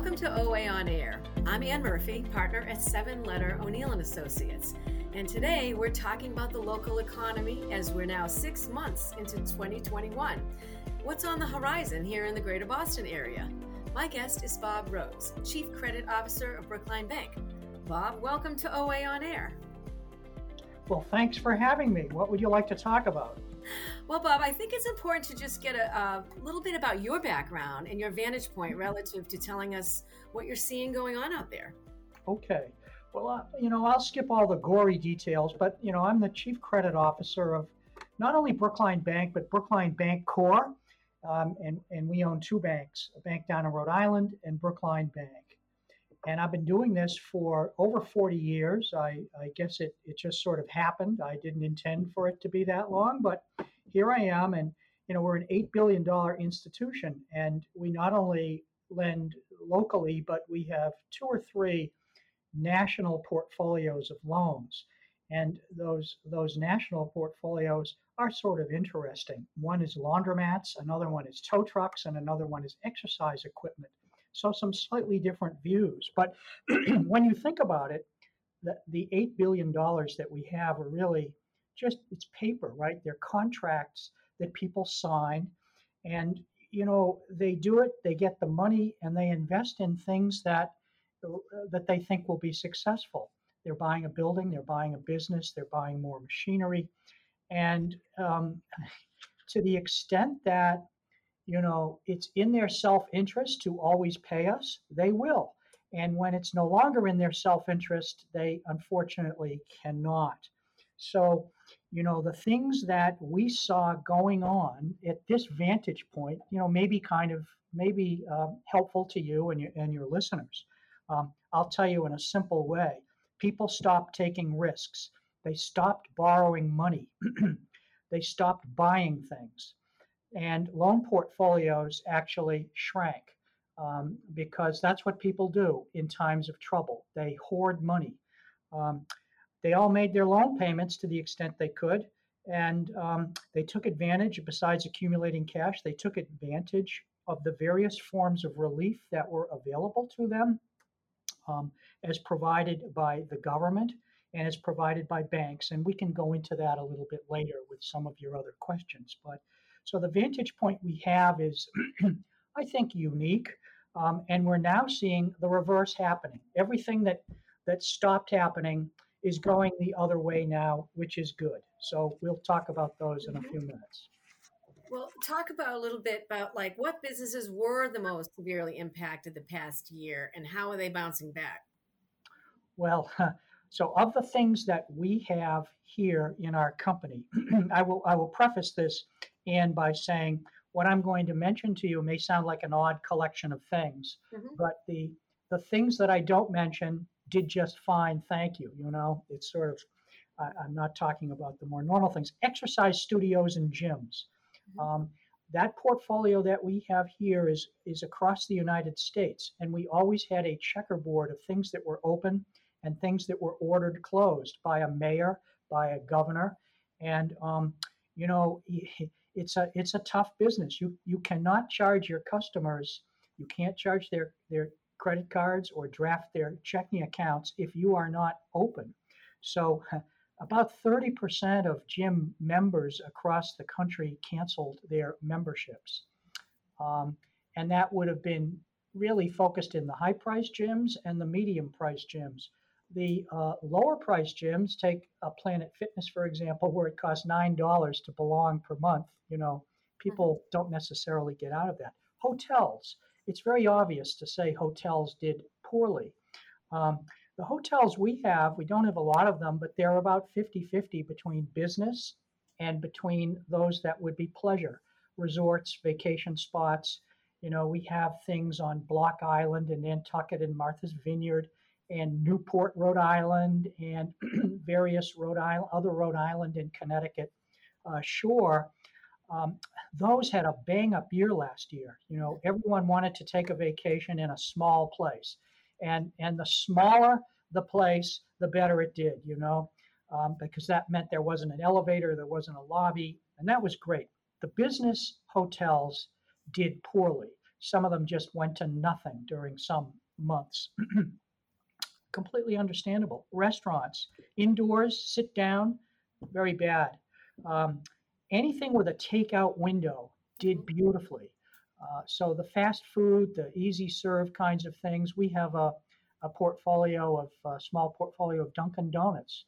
Welcome to OA on Air. I'm Ann Murphy, partner at Seven Letter O'Neill and Associates. And today we're talking about the local economy as we're now six months into 2021. What's on the horizon here in the greater Boston area? My guest is Bob Rose, Chief Credit Officer of Brookline Bank. Bob, welcome to OA on Air. Well, thanks for having me. What would you like to talk about? Well, Bob, I think it's important to just get a, a, little bit about your background and your vantage point relative to telling us what you're seeing going on out there. Okay. Well, uh, you know, I'll skip all the gory details, but, you know, I'm the chief credit officer of not only Brookline Bank, but Brookline Bancorp. Um, and, and we own two banks, a bank down in Rhode Island and Brookline Bank. And I've been doing this for over 40 years. I, I guess it, it just sort of happened. I didn't intend for it to be that long, but here I am, and you know we're an eight billion dollar institution, and we not only lend locally, but we have two or three national portfolios of loans, and those those national portfolios are sort of interesting. One is laundromats, another one is tow trucks, and another one is exercise equipment. So some slightly different views, but when you think about it, the, the eight billion dollars that we have are really just it's paper, right? They're contracts that people sign, and you know they do it. They get the money and they invest in things that that they think will be successful. They're buying a building, they're buying a business, they're buying more machinery, and um, to the extent that you know it's in their self-interest to always pay us, they will. And when it's no longer in their self-interest, they unfortunately cannot. So, you know, the things that we saw going on at this vantage point, you know, maybe kind of maybe uh, helpful to you and your and your listeners. Um, I'll tell you in a simple way: people stopped taking risks. They stopped borrowing money. they stopped buying things, and loan portfolios actually shrank. Um, because that's what people do in times of trouble. They hoard money. Um, they all made their loan payments to the extent they could, and um, they took advantage, besides accumulating cash, they took advantage of the various forms of relief that were available to them um, as provided by the government and as provided by banks. And we can go into that a little bit later with some of your other questions. But so the vantage point we have is, I think, unique. Um, and we're now seeing the reverse happening. Everything that that stopped happening is going the other way now, which is good. So we'll talk about those in a few minutes. Well, talk about a little bit about like what businesses were the most severely impacted the past year and how are they bouncing back? Well, so of the things that we have here in our company, I will I will preface this and by saying what I'm going to mention to you may sound like an odd collection of things, mm-hmm. but the the things that I don't mention did just fine, thank you. You know, it's sort of, I, am not talking about the more normal things. Exercise studios and gyms. Mm-hmm. Um, that portfolio that we have here is is across the United States, and we always had a checkerboard of things that were open and things that were ordered closed by a mayor, by a governor, and um, you know it's a it's a tough business. You you cannot charge your customers. You can't charge their their credit cards or draft their checking accounts if you are not open. So, about 30% of gym members across the country canceled their memberships. Um, and that would have been really focused in the high price gyms and the medium price gyms. The uh, lower price gyms, take a Planet Fitness, for example, where it costs $9 to belong per month. You know, people mm-hmm. don't necessarily get out of that. Hotels, it's very obvious to say hotels did poorly. Um, the hotels we have, we don't have a lot of them, but they're about 50 50 between business and between those that would be pleasure resorts, vacation spots. You know, we have things on Block Island and Nantucket and Martha's Vineyard and Newport, Rhode Island, and various Rhode Island, other Rhode Island and Connecticut uh, shore um, those had a bang up year last year. You know, everyone wanted to take a vacation in a small place, and and the smaller the place, the better it did. You know, um, because that meant there wasn't an elevator, there wasn't a lobby, and that was great. The business hotels did poorly. some of them just went to nothing during some months. Completely understandable. Restaurants, indoors, sit down, very bad. Um, anything with a takeout window did beautifully. Uh, so the fast food, the easy serve kinds of things, we have a, a portfolio of a small portfolio of Dunkin' Donuts,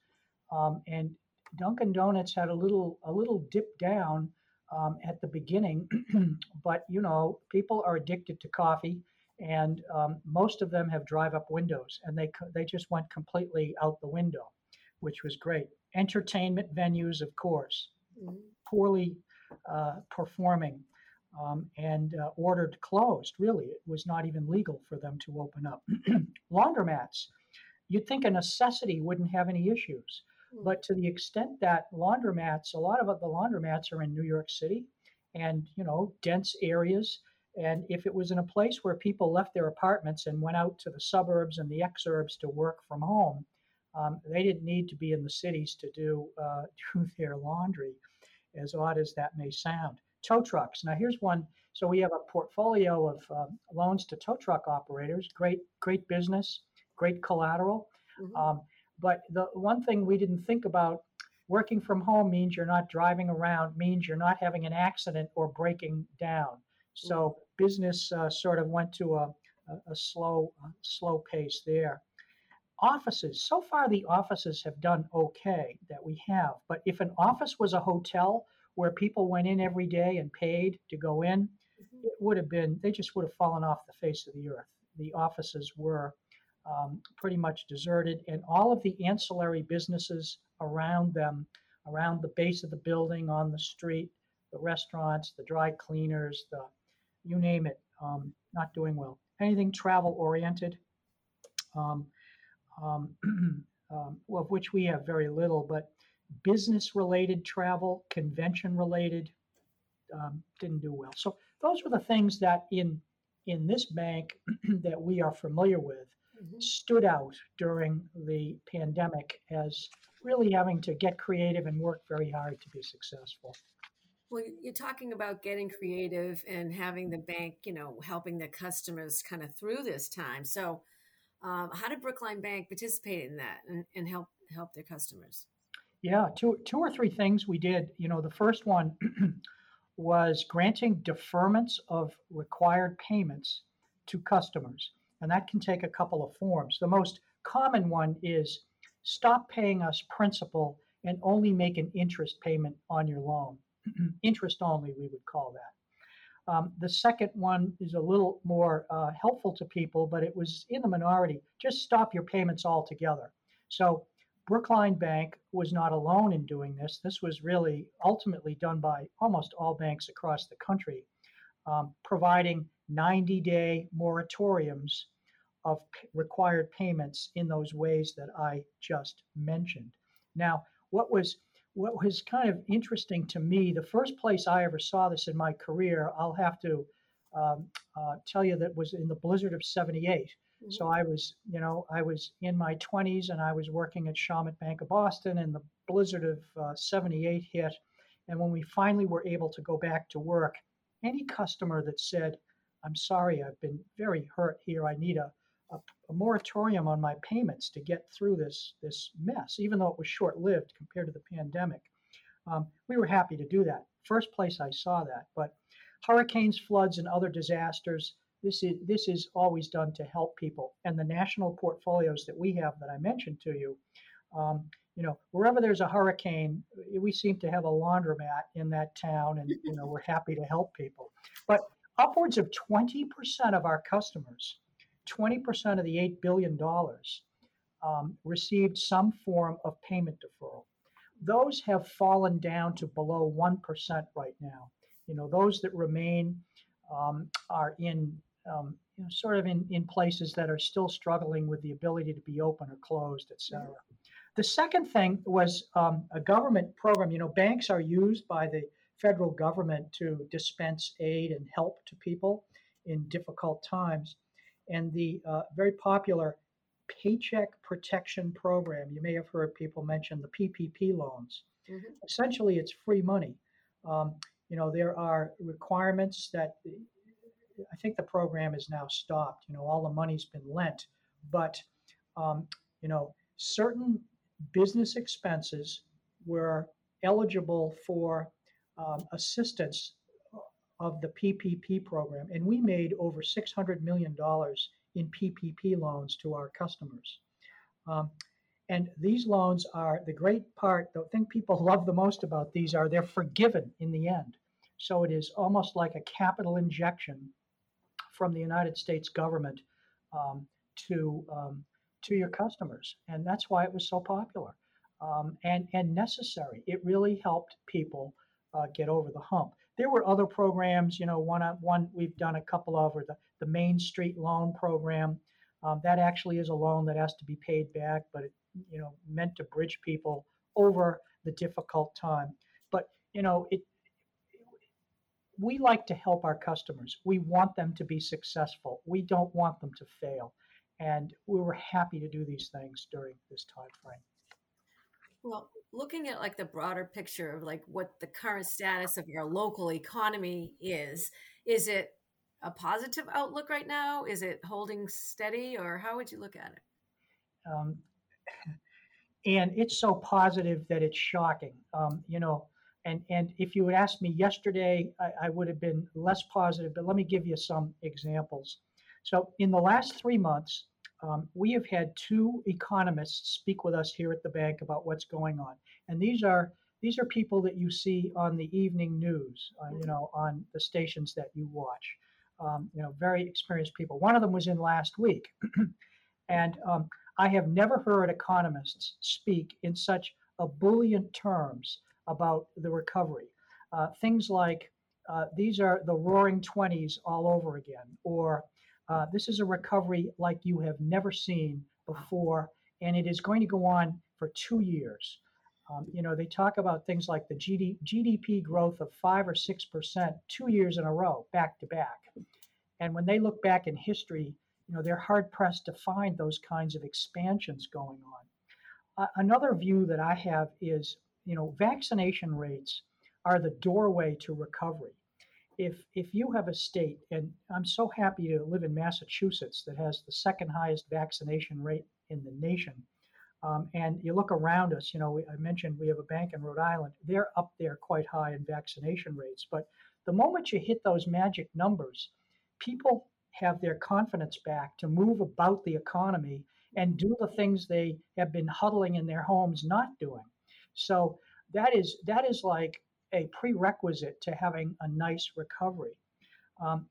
um, and Dunkin' Donuts had a little a little dip down um, at the beginning, but you know people are addicted to coffee, and um, most of them have drive-up windows, and they they just went completely out the window, which was great. Entertainment venues, of course, mm-hmm. poorly uh, performing um, and uh, ordered closed. Really, it was not even legal for them to open up. Laundromats, you'd think a necessity wouldn't have any issues, hmm. but to the extent that laundromats, a lot of the laundromats are in New York City, and you know, dense areas. And if it was in a place where people left their apartments and went out to the suburbs and the exurbs to work from home, um, they didn't need to be in the cities to do uh, do their laundry, as odd as that may sound tow trucks. Now, here's one. So we have a portfolio of um, loans to tow truck operators. Great, great business, great collateral. Mm-hmm. Um, but the one thing we didn't think about working from home means you're not driving around, means you're not having an accident or breaking down. So mm-hmm. business uh, sort of went to a, a, a slow, a slow pace there. Offices. So far, the offices have done okay that we have. But if an office was a hotel, where people went in every day and paid to go in, mm-hmm. it would have been, they just would have fallen off the face of the earth. The offices were um, pretty much deserted, and all of the ancillary businesses around them, around the base of the building, on the street, the restaurants, the dry cleaners, the you name it, um, not doing well. Anything travel oriented, um, um, um of which we have very little, but business related travel, convention related, um, didn't do well. So those were the things that in in this bank that we are familiar with mm-hmm. stood out during the pandemic as really having to get creative and work very hard to be successful. Well, you're talking about getting creative and having the bank, you know, helping the customers kind of through this time. So, um, how did Brookline Bank participate in that and, and help help their customers? Yeah, two two or three things we did. You know, the first one was granting deferments of required payments to customers, and that can take a couple of forms. The most common one is stop paying us principal and only make an interest payment on your loan. interest only, we would call that. Um, the second one is a little more uh, helpful to people, but it was in the minority. Just stop your payments altogether. So Brookline Bank was not alone in doing this. This was really ultimately done by almost all banks across the country, um, providing 90 day moratoriums of p- required payments in those ways that I just mentioned. Now, what was what was kind of interesting to me, the first place I ever saw this in my career, I'll have to um, uh, tell you that was in the blizzard of 78. So mm-hmm. I was, you know, I was in my 20s and I was working at Shawmut Bank of Boston, and the blizzard of uh, 78 hit. And when we finally were able to go back to work, any customer that said, I'm sorry, I've been very hurt here, I need a, a, moratorium on my payments to get through this, this mess, even though it was short lived compared to the pandemic. Um, we were happy to do that. First place I saw that. But hurricanes, floods, and other disasters this is this is always done to help people. And the national portfolios that we have that I mentioned to you, um, you know, wherever there's a hurricane, we seem to have a laundromat in that town, and you know, we're happy to help people. But upwards of 20% of our customers, 20% of the $8 billion, um, received some form of payment deferral. Those have fallen down to below 1% right now. You know, those that remain um, are in um, you know, sort of in, in places that are still struggling with the ability to be open or closed, et cetera. The second thing was um, a government program. You know, banks are used by the federal government to dispense aid and help to people in difficult times. And the uh, very popular Paycheck Protection Program, you may have heard people mention the PPP loans. Mm-hmm. Essentially, it's free money. Um, you know, there are requirements that I think the program is now stopped. You know, all the money's been lent, but um, you know, certain business expenses were eligible for um, assistance of the PPP program, and we made over $600 million in PPP loans to our customers. Um, and these loans are the great part, the thing people love the most about these are they're forgiven in the end. So it is almost like a capital injection from the United States government um, to um, to your customers, and that's why it was so popular um, and and necessary. It really helped people uh, get over the hump. There were other programs, you know, one one we've done a couple of, or the the Main Street Loan Program. Um, that actually is a loan that has to be paid back, but it, you know, meant to bridge people over the difficult time. But you know, it we like to help our customers. We want them to be successful. We don't want them to fail. And we were happy to do these things during this time frame. Well, looking at like the broader picture of like what the current status of your local economy is, is it a positive outlook right now? Is it holding steady, or how would you look at it? Um, and it's so positive that it's shocking. Um, you know, and and if you had asked me yesterday, I, I would have been less positive. But let me give you some examples. So in the last three months, um, we have had two economists speak with us here at the bank about what's going on, and these are these are people that you see on the evening news, uh, you know, on the stations that you watch. Um, you know, very experienced people. One of them was in last week, and um, I have never heard economists speak in such ebullient terms about the recovery. Uh, things like uh, these are the roaring 20s all over again, or uh, this is a recovery like you have never seen before, and it is going to go on for two years. Um, you know, they talk about things like the GD, GDP growth of five or six percent two years in a row, back to back. And when they look back in history, you know, they're hard pressed to find those kinds of expansions going on. Uh, another view that I have is, you know, vaccination rates are the doorway to recovery if if you have a state, and I'm so happy to live in Massachusetts that has the second highest vaccination rate in the nation, um, and you look around us, you know, I mentioned we have a bank in Rhode Island. They're up there quite high in vaccination rates, but the moment you hit those magic numbers, people have their confidence back to move about the economy and do the things they have been huddling in their homes not doing. So that is that is like a prerequisite to having a nice recovery. Um,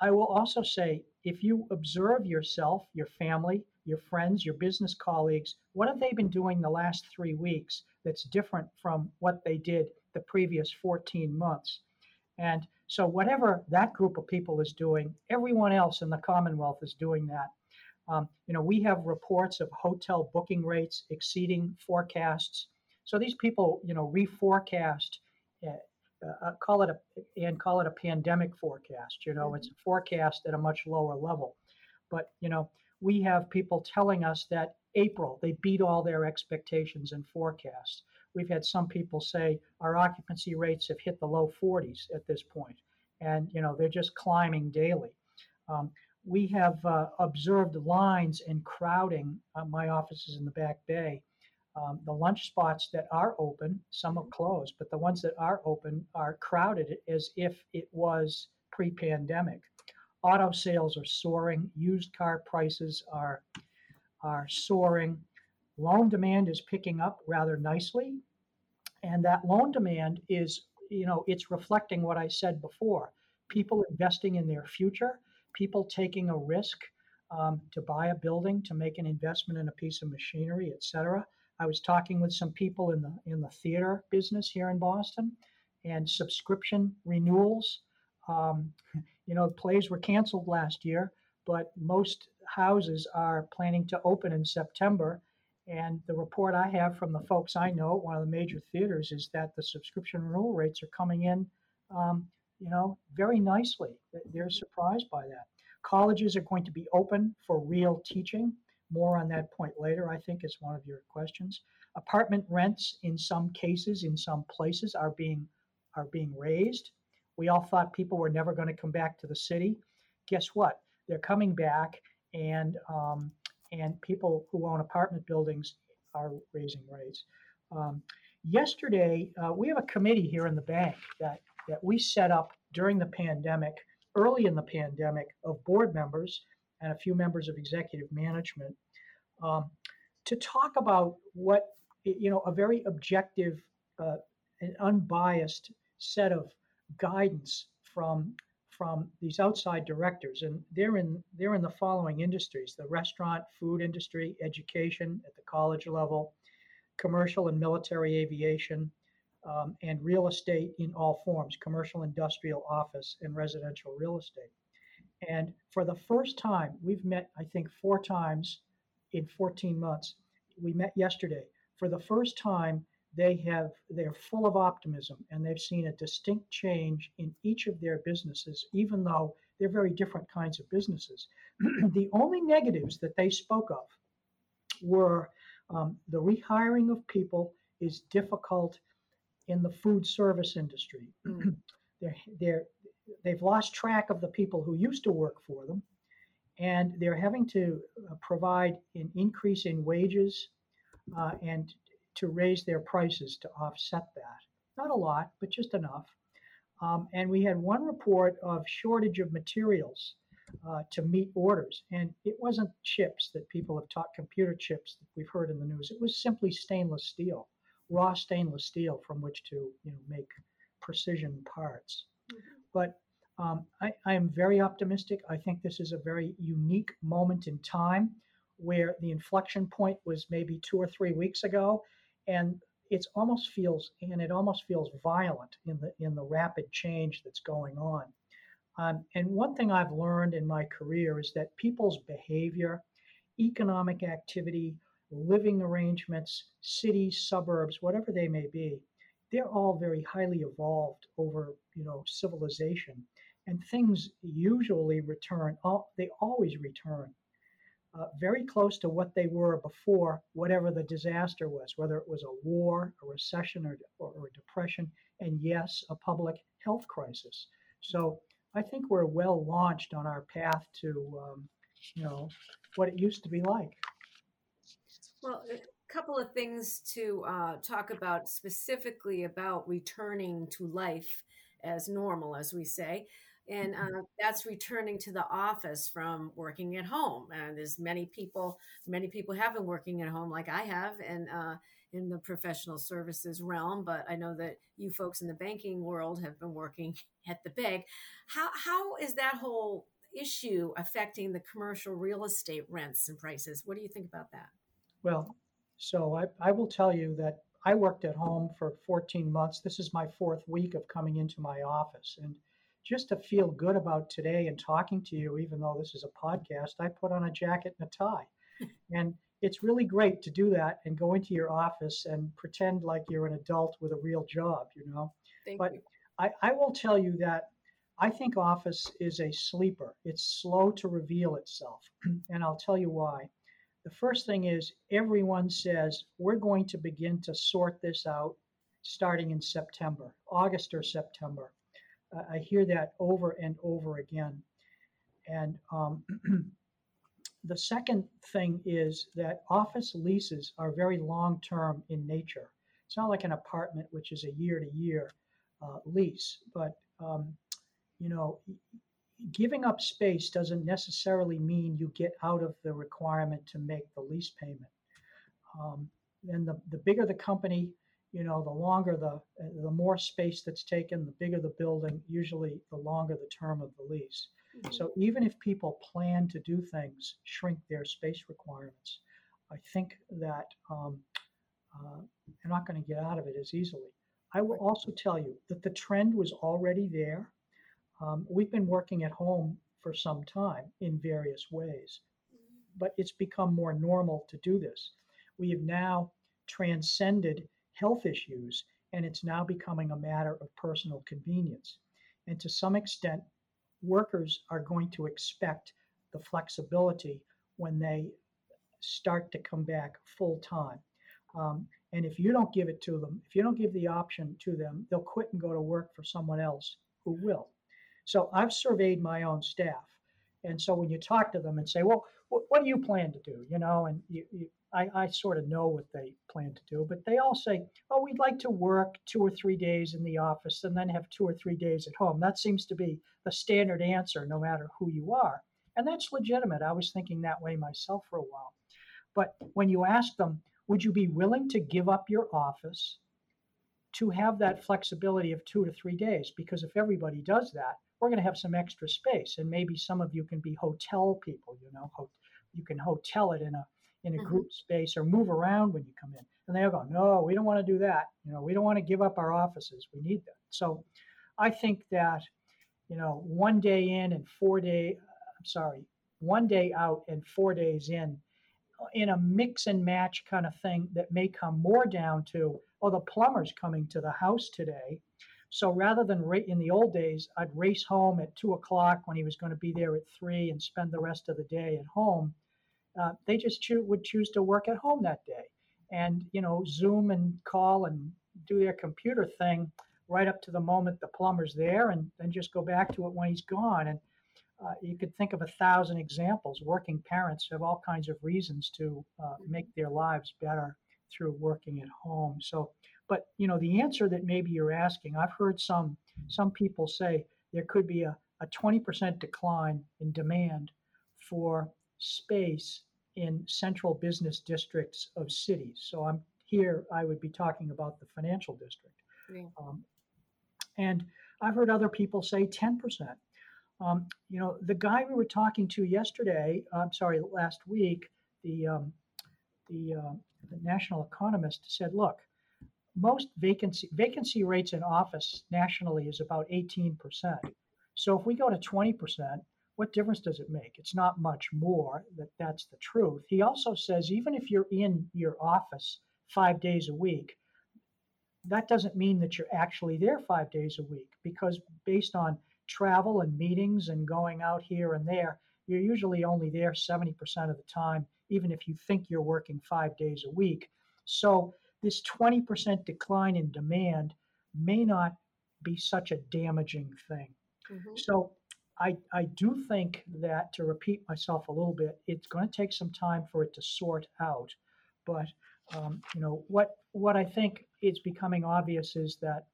I will also say if you observe yourself, your family, your friends, your business colleagues, what have they been doing the last three weeks that's different from what they did the previous 14 months? And so, whatever that group of people is doing, everyone else in the Commonwealth is doing that. Um, you know, we have reports of hotel booking rates exceeding forecasts. So these people, you know, reforecast uh, call it a and call it a pandemic forecast. You know, it's a forecast at a much lower level. But you know, we have people telling us that April they beat all their expectations and forecasts. We've had some people say our occupancy rates have hit the low 40s at this point, and you know they're just climbing daily. Um, we have uh, observed lines and crowding. Uh, my office is in the back bay um, the lunch spots that are open, some are closed, but the ones that are open are crowded as if it was pre pandemic. Auto sales are soaring, used car prices are, are soaring. Loan demand is picking up rather nicely. And that loan demand is, you know, it's reflecting what I said before people investing in their future, people taking a risk um, to buy a building, to make an investment in a piece of machinery, et cetera. I was talking with some people in the in the theater business here in Boston, and subscription renewals. Um, you know, plays were canceled last year, but most houses are planning to open in September. And the report I have from the folks I know at one of the major theaters is that the subscription renewal rates are coming in, um, you know, very nicely. They're surprised by that. Colleges are going to be open for real teaching. More on that point later, I think, is one of your questions. Apartment rents, in some cases, in some places, are being are being raised. We all thought people were never going to come back to the city. guess what? They're coming back, and um, and people who own apartment buildings are raising rates. Um, yesterday, uh, we have a committee here in the bank that that we set up during the pandemic, early in the pandemic, of board members and a few members of executive management um, to talk about what you know a very objective uh, and unbiased set of guidance from from these outside directors. And they're in they're in the following industries the restaurant food industry education at the college level commercial and military aviation um, and real estate in all forms commercial industrial office and residential real estate and for the first time we've met i think four times in 14 months. We met yesterday. For the first time they have they're full of optimism and they've seen a distinct change in each of their businesses even though they're very different kinds of businesses. The only negatives that they spoke of were um, the rehiring of people is difficult in the food service industry. Mm. they're, they're they've lost track of the people who used to work for them and they're having to uh, provide an increase in wages uh, and to raise their prices to offset that. Not a lot, but just enough. Um, and we had one report of shortage of materials uh, to meet orders. And it wasn't chips that people have taught, computer chips that we've heard in the news. It was simply stainless steel, raw stainless steel from which to you know, make precision parts. Mm-hmm. But um, I, I am very optimistic. I think this is a very unique moment in time where the inflection point was maybe two or three weeks ago, and it almost feels and it almost feels violent in the in the rapid change that's going on. Um, and one thing I've learned in my career is that people's behavior, economic activity, living arrangements, cities, suburbs, whatever they may be, they're all very highly evolved over you know civilization, and things usually return. They always return uh, very close to what they were before whatever the disaster was, whether it was a war, a recession, or, or, or a depression, and yes, a public health crisis. So I think we're well launched on our path to, um, you know, what it used to be like. Well, a couple of things to uh, talk about specifically about returning to life as normal, as we say. And mm-hmm. uh, that's returning to the office from working at home. And there's many people many people have been working at home like i have and uh, in the professional services realm but i know that you folks in the banking world have been working at the bank. How, how is that whole issue affecting the commercial real estate rents and prices? What do you think about that? Well so i, I will tell you that i worked at home for 14 months this is my fourth week of coming into my office and just to feel good about today and talking to you, even though this is a podcast, I put on a jacket and a tie. and it's really great to do that and go into your office and pretend like you're an adult with a real job, you know. Thank but you. I, I will tell you that I think office is a sleeper. It's slow to reveal itself. and I'll tell you why. The first thing is everyone says we're going to begin to sort this out starting in September, August or September. I hear that over and over again. And um, the second thing is that office leases are very long term in nature. It's not like an apartment, which is a year to year lease, but um, you know, giving up space doesn't necessarily mean you get out of the requirement to make the lease payment. Um, and the, the bigger the company, you know, the longer the the more space that's taken, the bigger the building, usually the longer the term of the lease. Mm-hmm. So even if people plan to do things, shrink their space requirements, I think that um, uh, they're not going to get out of it as easily. I will also tell you that the trend was already there. Um, we've been working at home for some time in various ways, but it's become more normal to do this. We have now transcended health issues, and it's now becoming a matter of personal convenience. And to some extent, workers are going to expect the flexibility when they start to come back full time. Um, and if you don't give it to them, if you don't give the option to them, they'll quit and go to work for someone else who will. So I've surveyed my own staff. And so when you talk to them and say, well, what, do you plan to do? You know, and you, you, I, I sort of know what they plan to do, but they all say, oh, we'd like to work two or three days in the office and then have two or three days at home. That seems to be the standard answer, no matter who you are. And that's legitimate. I was thinking that way myself for a while. But when you ask them, would you be willing to give up your office to have that flexibility of two to three days? Because if everybody does that, we're going to have some extra space, and maybe some of you can be hotel people. You know, you can hotel it in a in a mm-hmm. group space or move around when you come in. And they all go, no, we don't want to do that. You know, we don't want to give up our offices. We need that. So, I think that you know, one day in and four day, I'm sorry, one day out and four days in, in a mix and match kind of thing that may come more down to, oh, the plumber's coming to the house today. So rather than ra- in the old days, I'd race home at two o'clock when he was going to be there at three and spend the rest of the day at home. Uh, they just cho- would choose to work at home that day and, you know, Zoom and call and do their computer thing right up to the moment the plumber's there and then just go back to it when he's gone. And uh, you could think of a thousand examples. Working parents have all kinds of reasons to uh, make their lives better through working at home. So, but you know, the answer that maybe you're asking, I've heard some some people say there could be a, a 20% decline in demand for space in central business districts of cities. So I'm here. I would be talking about the financial district. Yeah. Um, and I've heard other people say 10%. Um, you know, the guy we were talking to yesterday, I'm sorry, last week, the um, the, uh, the national economist said, look, most vacancy vacancy rates in office nationally is about 18%. So if we go to 20%, what difference does it make? It's not much more. That that's the truth. He also says even if you're in your office five days a week, that doesn't mean that you're actually there five days a week because based on travel and meetings and going out here and there, you're usually only there 70% of the time, even if you think you're working five days a week. So, this 20% decline in demand may not be such a damaging thing. Mm-hmm. So, I, I do think that to repeat myself a little bit, it's going to take some time for it to sort out. But um, you know what what I think is becoming obvious is that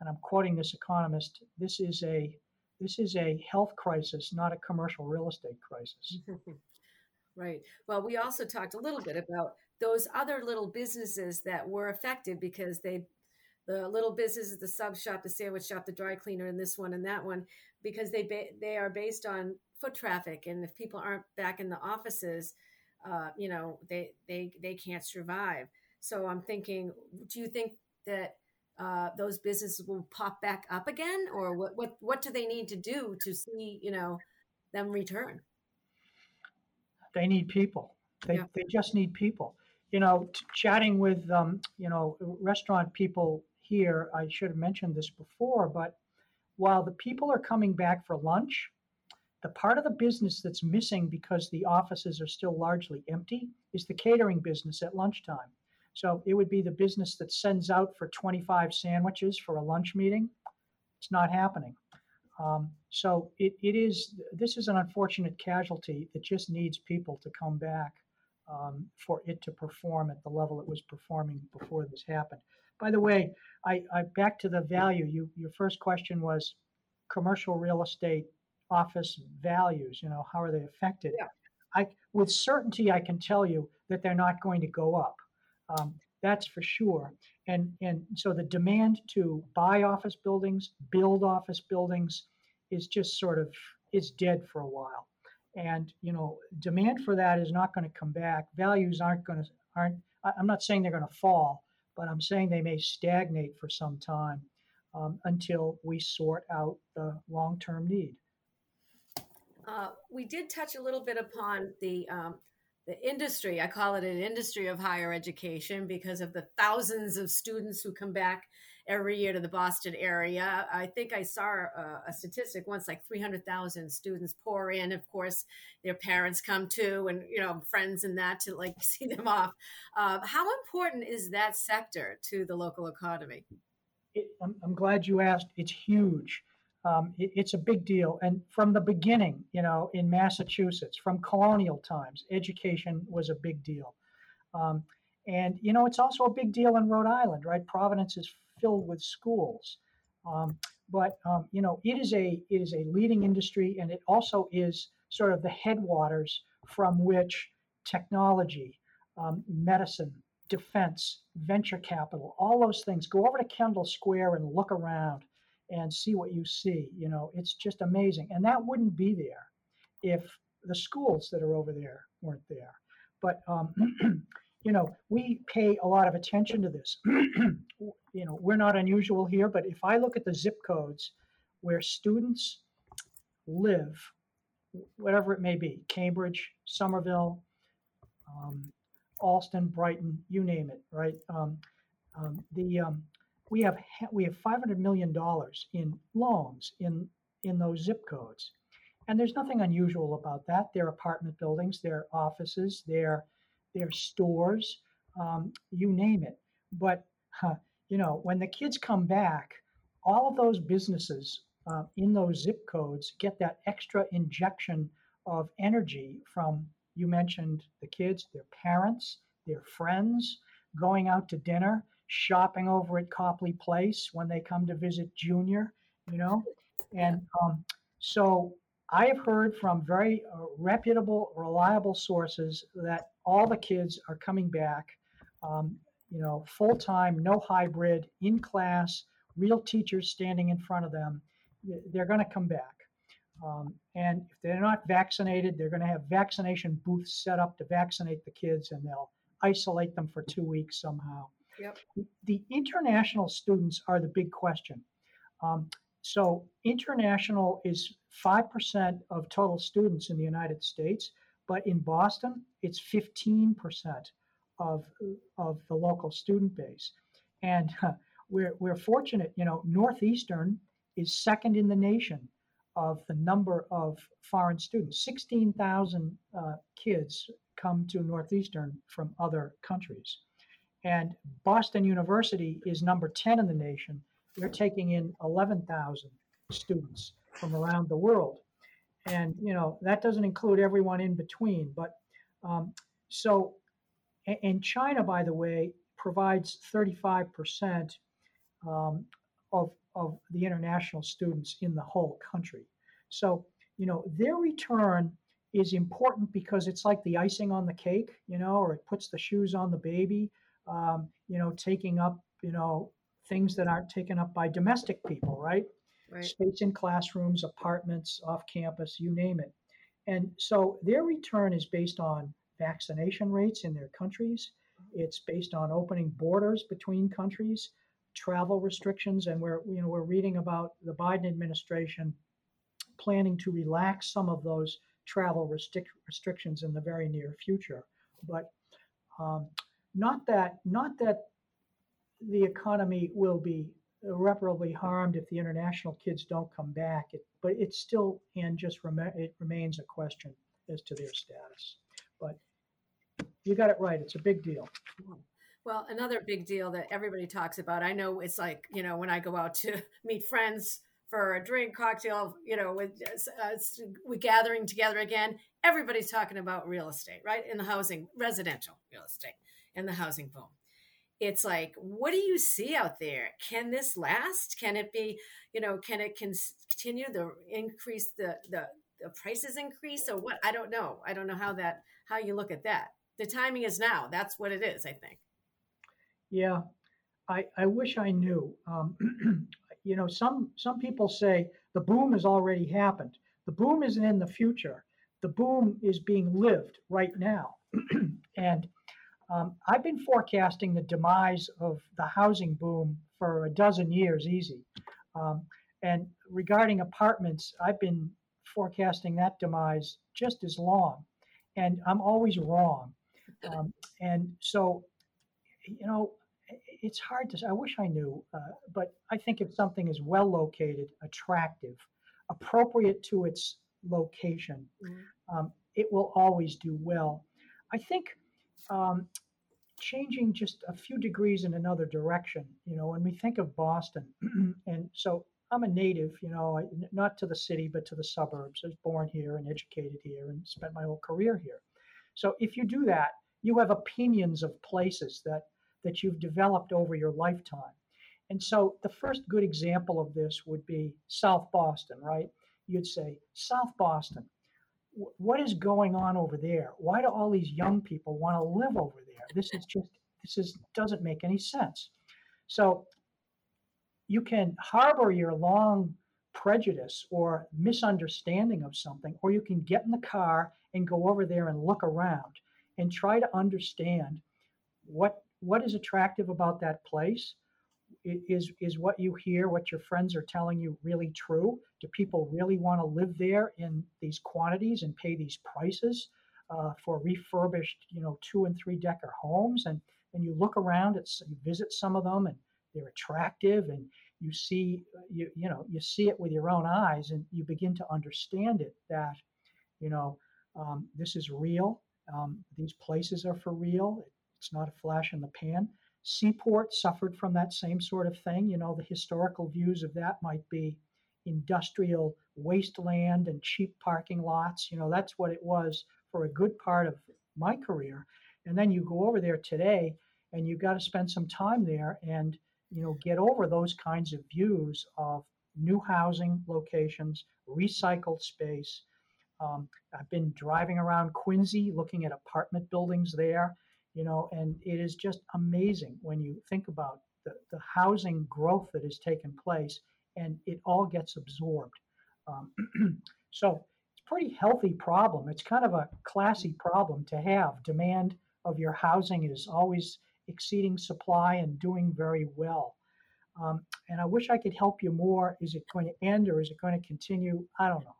and I'm quoting this economist, this is a this is a health crisis, not a commercial real estate crisis. right. Well, we also talked a little bit about those other little businesses that were affected because they the little businesses, the sub shop, the sandwich shop, the dry cleaner, and this one and that one, because they ba- they are based on foot traffic, and if people aren't back in the offices, uh, you know, they they they can't survive. So I'm thinking, do you think that uh, those businesses will pop back up again, or what, what what do they need to do to see you know them return? They need people. They yeah. they just need people. You know, t- chatting with um, you know restaurant people here. I should have mentioned this before, but while the people are coming back for lunch, the part of the business that's missing because the offices are still largely empty is the catering business at lunchtime. So it would be the business that sends out for 25 sandwiches for a lunch meeting. It's not happening. Um, so it, it is, this is an unfortunate casualty that just needs people to come back um, for it to perform at the level it was performing before this happened. By the way, I, I back to the value. You, your first question was commercial real estate office values. You know, how are they affected? Yeah. I, with certainty, I can tell you that they're not going to go up. Um, that's for sure. And and so the demand to buy office buildings, build office buildings, is just sort of is dead for a while. And you know, demand for that is not going to come back. Values aren't going to aren't. I'm not saying they're going to fall, but I'm saying they may stagnate for some time um, until we sort out the long-term need. Uh, we did touch a little bit upon the um, the industry. I call it an industry of higher education because of the thousands of students who come back every year to the Boston area. I think I saw a, a statistic once like 300,000 students pour in. Of course, their parents come too, and you know, friends and that to like see them off. Uh, how important is that sector to the local economy? It, I'm, I'm, glad you asked. It's huge. um, it, it's a big deal. And from the beginning, you know, in Massachusetts, from colonial times, education was a big deal. Um, and, you know, it's also a big deal in Rhode Island, right? Providence is filled with schools. Um, but, um, you know, it is, a, it is a leading industry and it also is sort of the headwaters from which technology, um, medicine, defense, venture capital, all those things. Go over to Kendall Square and look around and see what you see. You know, it's just amazing. And that wouldn't be there if the schools that are over there weren't there. But, um, you know, we pay a lot of attention to this. you know, we're not unusual here, but if I look at the zip codes where students live, whatever it may be, Cambridge, Somerville, um, Allston, Brighton, you name it, right? Um, um, the um, we have we have 500 million dollars in loans in in those zip codes, and there's nothing unusual about that. They're apartment buildings, they're offices, they're they're stores, um, you name it. But uh, you know, when the kids come back, all of those businesses uh, in those zip codes get that extra injection of energy from you mentioned the kids, their parents, their friends, going out to dinner, shopping over at Copley Place when they come to visit Junior, you know? And um, so I have heard from very uh, reputable, reliable sources that all the kids are coming back, um, you know, full time, no hybrid, in class, real teachers standing in front of them. They're going to come back. Um, and if they're not vaccinated, they're going to have vaccination booths set up to vaccinate the kids and they'll isolate them for two weeks somehow. Yep. The international students are the big question. Um, so, international is 5% of total students in the United States, but in Boston, it's 15% of, of the local student base. And we're, we're fortunate, you know, Northeastern is second in the nation of the number of foreign students. 16,000 uh, kids come to Northeastern from other countries. And Boston University is number 10 in the nation. They're taking in 11,000 students from around the world. And, you know, that doesn't include everyone in between. But um, so, and China, by the way, provides 35% um, of of the international students in the whole country. So, you know, their return is important because it's like the icing on the cake, you know, or it puts the shoes on the baby, um, you know, taking up, you know, things that aren't taken up by domestic people, right? Right. Space in classrooms, apartments, off campus, you name it. And so their return is based on vaccination rates in their countries. It's based on opening borders between countries travel restrictions, and we're you know we're reading about the Biden administration planning to relax some of those travel restric- restrictions in the very near future. But um, not that not that the economy will be irreparably harmed if the international kids don't come back. It, but it still and just rem- it remains a question as to their status. But you got it right. It's a big deal. Well, another big deal that everybody talks about, I know it's like, you know, when I go out to meet friends for a drink, cocktail, you know, with uh, we gathering together again, everybody's talking about real estate, right? In the housing, residential real estate, and the housing boom. It's like, what do you see out there? Can this last? Can it be, you know, can it continue the increase the the the prices increase or what? I don't know. I don't know how that how you look at that. The timing is now. That's what it is, I think. Yeah, I, I wish I knew. Um, you know, some some people say the boom has already happened. The boom isn't in the future. The boom is being lived right now. and um, I've been forecasting the demise of the housing boom for a dozen years, easy. Um, and regarding apartments, I've been forecasting that demise just as long, and I'm always wrong. Um, and so, you know, it's hard to. I wish I knew, uh, but I think if something is well located, attractive, appropriate to its location, mm-hmm. um, it will always do well. I think um, changing just a few degrees in another direction. You know, when we think of Boston, and so I'm a native, you know, not to the city, but to the suburbs. I was born here and educated here and spent my whole career here. So if you do that, you have opinions of places that that you've developed over your lifetime. And so the first good example of this would be South Boston, right? You'd say, South Boston, what is going on over there? Why do all these young people want to live over there? This is just, this is, doesn't make any sense. So you can harbor your long prejudice or misunderstanding of something, or you can get in the car and go over there and look around and try to understand what what is attractive about that place is is what you hear what your friends are telling you really true? Do people really want to live there in these quantities and pay these prices uh, for refurbished you know two and three decker homes? And and you look around at you visit some of them and they're attractive and you see you you know you see it with your own eyes and you begin to understand it that you know um, this is real. Um, these places are for real. It's not a flash in the pan seaport suffered from that same sort of thing you know the historical views of that might be industrial wasteland and cheap parking lots you know that's what it was for a good part of my career and then you go over there today and you've got to spend some time there and you know, get over those kinds of views of new housing locations, recycled space. Um, I've been driving around Quincy looking at apartment buildings there, you know, and it is just amazing when you think about the, the housing growth that has taken place and it all gets absorbed. Um, so it's a pretty healthy problem. It's kind of a classy problem to have. Demand of your housing is always exceeding supply and doing very well. Um, and I wish I could help you more. Is it going to end or is it going to continue? I don't know.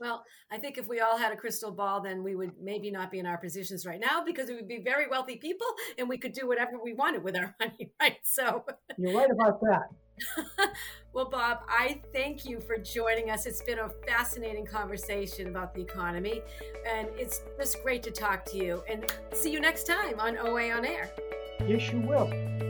Well, I think if we all had a crystal ball, then we would maybe not be in our positions right now because we would be very wealthy people and we could do whatever we wanted with our money, right? So you're right about that. well, Bob, I thank you for joining us. It's been a fascinating conversation about the economy, and it's just great to talk to you. And see you next time on OA on Air. Yes, you will.